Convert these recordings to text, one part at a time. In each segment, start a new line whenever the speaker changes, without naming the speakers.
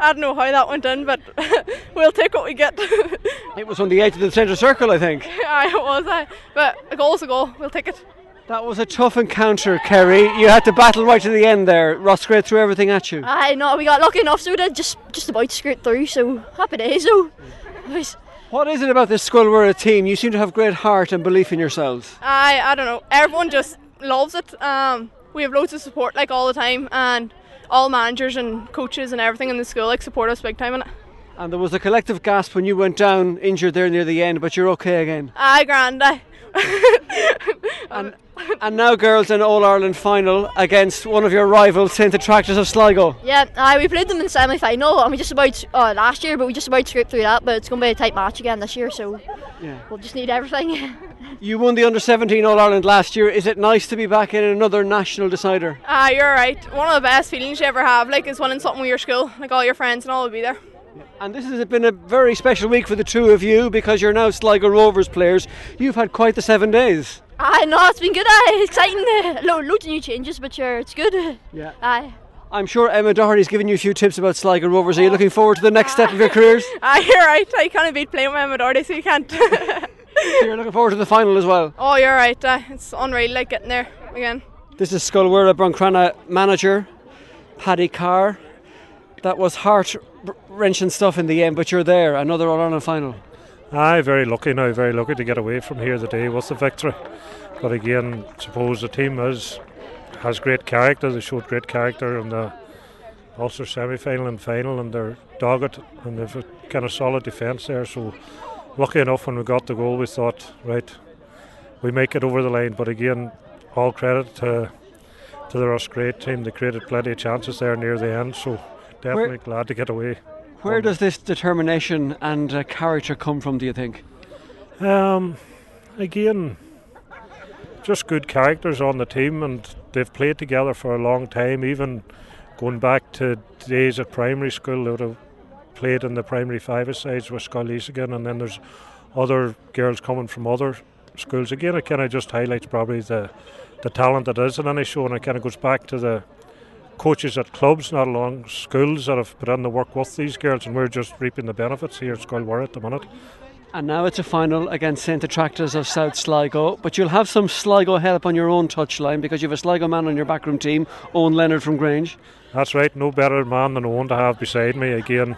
I don't know how that went in, but we'll take what we get.
it was on the edge of the centre circle, I think.
Aye, it was. Aye. But a goal's a goal. We'll take it.
That was a tough encounter, Kerry. You had to battle right to the end there. Roscrea threw everything at you.
I know, we got lucky enough, so we did just just about skirt through. So happy days, though. Boys.
What is it about this Scoil Mhuire team? You seem to have great heart and belief in yourselves.
Aye, I don't know. Everyone just loves it. Um, we have loads of support like all the time, and all managers and coaches and everything in the school like support us big time in it.
And there was a collective gasp when you went down injured there near the end, but you're okay again.
Aye, grand. Aye.
and, and now, girls, an All Ireland final against one of your rivals, St Attracta's of Sligo.
Yeah, aye, we played them in semi final, and we just about uh, last year, but we just about scraped through that. But it's going to be a tight match again this year, so yeah. we'll just need everything.
you won the under 17 All Ireland last year. Is it nice to be back in another national decider?
Ah, uh, you're right. One of the best feelings you ever have, like, is winning something with your school. Like all your friends and all will be there.
And this has been a very special week for the two of you because you're now Sligo Rovers players. You've had quite the seven days.
I know it's been good. Aye, exciting. Uh, lo- loads of new changes, but sure, it's good.
Yeah.
Aye.
I'm sure Emma Doherty's given you a few tips about Sligo Rovers. Are you looking forward to the next step of your careers?
Aye, you're right. I can't beat playing with Emma Doherty, so you can't.
you're looking forward to the final as well.
Oh, you're right. Uh, it's unreal, like getting there again.
This is Scoil Mhuire Buncrana manager Paddy Carr. That was heart wrenching stuff in the end, but you're there, another All Ireland final.
Aye, very lucky now, very lucky to get away from here today with the victory. But again, suppose the team is has great character. They showed great character in the Ulster semi-final and final, and they're dogged and they've a kind of solid defence there. So lucky enough when we got the goal, we thought, right, we make it over the line. But again, all credit to to the great team. They created plenty of chances there near the end. So definitely
Where,
glad to get away.
Where does this determination and uh, character come from? Do you think?
Um, again, just good characters on the team, and they've played together for a long time. Even going back to days at primary school, they would have played in the primary five sides with Scully's again, and then there's other girls coming from other schools. Again, it kind of just highlights probably the the talent that is in Inishowen, and it kind of goes back to the coaches at clubs, not along schools that have put in the work with these girls, and we're just reaping the benefits here at Scoil Mhuire at the minute.
And now it's a final against St Attracta's of South Sligo, but you'll have some Sligo help on your own touchline because you have a Sligo man on your backroom team, Owen Leonard from Grange.
That's right, no better man than Owen to have beside me. Again,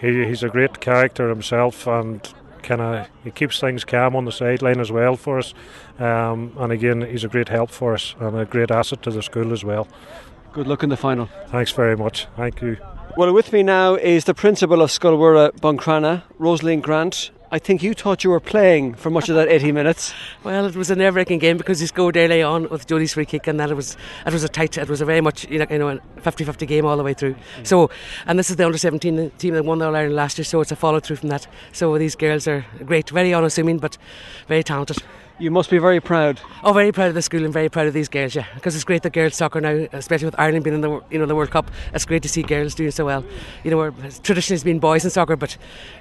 he, he's a great character himself and kind of he keeps things calm on the sideline as well for us. Um, and again, he's a great help for us and a great asset to the school as well.
Good luck in the final.
Thanks very much. Thank you.
Well, with me now is the principal of Scoil Mhuire Buncrana, Rosaleen Grant. I think you thought you were playing for much of that 80 minutes.
Well, it was a nerve-wracking game because he scored early on with Jodie's free kick, and that it was it was a tight, it was a very much you know, you know a 50-50 game all the way through. Mm. So, and this is the under 17 team that won the All Ireland last year, so it's a follow through from that. So these girls are great, very unassuming, but very talented.
You must be very proud.
Oh, very proud of the school and very proud of these girls, yeah. Because it's great that girls soccer now, especially with Ireland being in the you know the World Cup. It's great to see girls doing so well. You know, traditionally it's been boys in soccer, but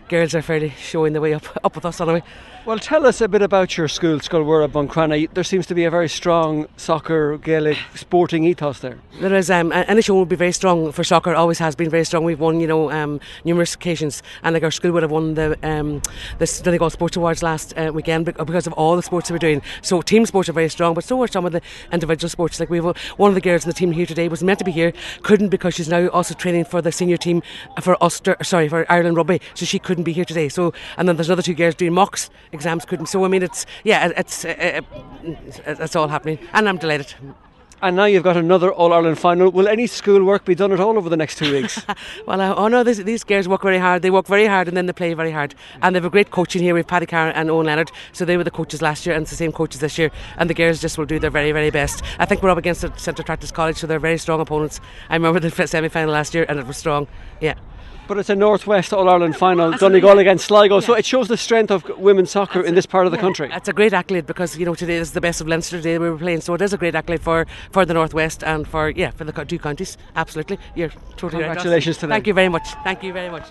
girls are fairly showing the way up up with us anyway.
Well, tell us a bit about your school, Scoil Mhuire Buncrana. There seems to be a very strong soccer, Gaelic, sporting ethos there.
There is. Um, Inishowen will be very strong for soccer. Always has been very strong. We've won, you know, um, numerous occasions, and like our school would have won the um, the Donegal Sports Awards last uh, weekend because of all the sports we're doing. So team sports are very strong, but so are some of the individual sports. Like we have one of the girls in the team here today was meant to be here, couldn't because she's now also training for the senior team uh, for Ulster, uh, sorry, for Ireland rugby, so she couldn't be here today. So and then there's another two girls doing mocks exams couldn't. So I mean, it's yeah, it's uh, uh it's all happening, and I'm delighted.
And now you've got another All Ireland final. Will any school work be done at all over the next two weeks?
well, uh, oh no, these, these girls work very hard. They work very hard and then they play very hard. And they have a great coaching here with Paddy Carr and Owen Leonard. So they were the coaches last year and it's the same coaches this year. And the girls just will do their very, very best. I think we're up against St Attracta's College, so they're very strong opponents. I remember the semi final last year and it was strong. Yeah.
But it's a Northwest All Ireland final, Donegal against Sligo, yeah. so it shows the strength of women's soccer That's in this part of the
yeah.
country.
It's a great accolade because you know today is the best of Leinster today we were playing, so it is a great accolade for, for the Northwest and for yeah for the two counties. Absolutely, you're totally
congratulations
right.
to them.
Thank you very much. Thank you very much.